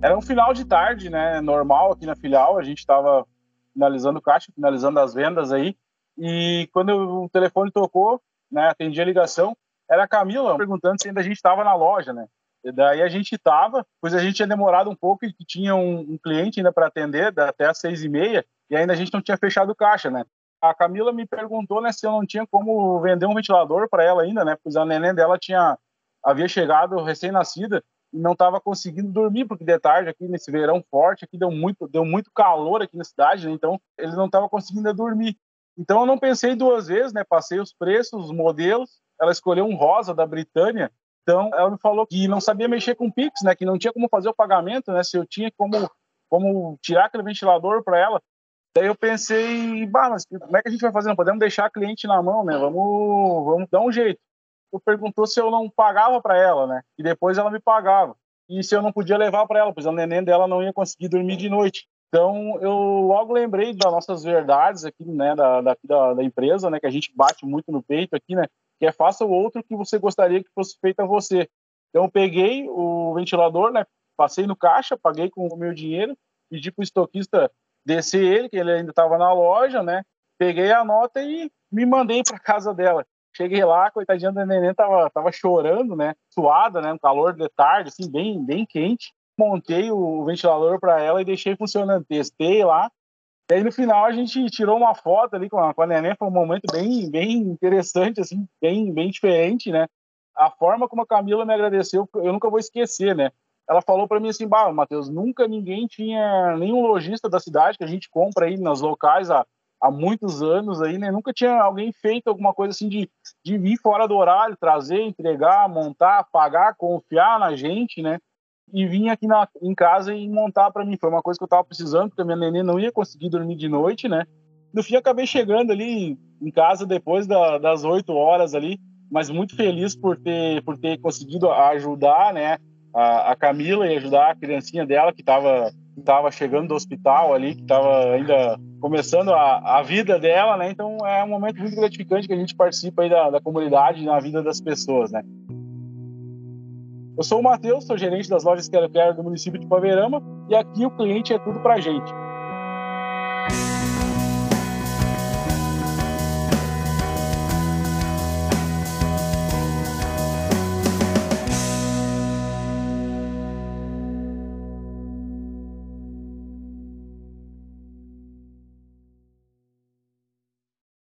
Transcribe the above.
Era um final de tarde, né? Normal aqui na filial. A gente estava finalizando o caixa, finalizando as vendas aí. E quando o telefone tocou, né? Atendi a ligação. Era a Camila perguntando se ainda a gente estava na loja, né? E daí a gente estava, pois a gente tinha demorado um pouco e tinha um, um cliente ainda para atender até às seis e meia e ainda a gente não tinha fechado o caixa, né? A Camila me perguntou, né, se eu não tinha como vender um ventilador para ela ainda, né? Pois a neném dela tinha havia chegado recém-nascida não estava conseguindo dormir porque de tarde aqui nesse verão forte aqui deu muito deu muito calor aqui na cidade, né? Então eles não estavam conseguindo dormir. Então eu não pensei duas vezes, né? Passei os preços, os modelos. Ela escolheu um rosa da Britânia então, ela me falou que não sabia mexer com Pix, né? Que não tinha como fazer o pagamento, né? Se eu tinha como, como tirar aquele ventilador para ela. Daí eu pensei, bah, mas como é que a gente vai fazer? Não podemos deixar a cliente na mão, né? Vamos, vamos dar um jeito. Perguntou se eu não pagava para ela, né? E depois ela me pagava. E se eu não podia levar para ela, pois a neném dela não ia conseguir dormir de noite. Então, eu logo lembrei das nossas verdades aqui, né, da, da, da empresa, né, que a gente bate muito no peito aqui, né, que é faça o outro que você gostaria que fosse feito a você. Então eu peguei o ventilador, né, passei no caixa, paguei com o meu dinheiro, pedi para o estoquista descer ele, que ele ainda estava na loja, né, peguei a nota e me mandei para casa dela. Cheguei lá, coitadinha da neném tava, tava chorando, né, suada, né, um calor de tarde, assim, bem, bem quente. Montei o ventilador para ela e deixei funcionando. Testei lá, e aí no final a gente tirou uma foto ali com a, com a Neném, foi um momento bem, bem interessante, assim, bem, bem diferente, né? A forma como a Camila me agradeceu, eu nunca vou esquecer, né? Ela falou para mim assim, bah, Matheus, nunca ninguém tinha, nenhum lojista da cidade que a gente compra aí nos locais há, há muitos anos aí, né? Nunca tinha alguém feito alguma coisa assim de, de vir fora do horário, trazer, entregar, montar, pagar, confiar na gente, né? e vim aqui na, em casa e montar para mim. Foi uma coisa que eu estava precisando, porque a minha neném não ia conseguir dormir de noite, né? No fim, acabei chegando ali em casa depois da, das oito horas ali, mas muito feliz por ter, por ter conseguido ajudar, né? A, a Camila e ajudar a criancinha dela que estava tava chegando do hospital ali, que estava ainda começando a, a vida dela, né? Então é um momento muito gratificante que a gente participa aí da, da comunidade na vida das pessoas, né? Eu sou o Matheus, sou gerente das lojas Quero Quero do município de Paverama e aqui o cliente é tudo pra gente.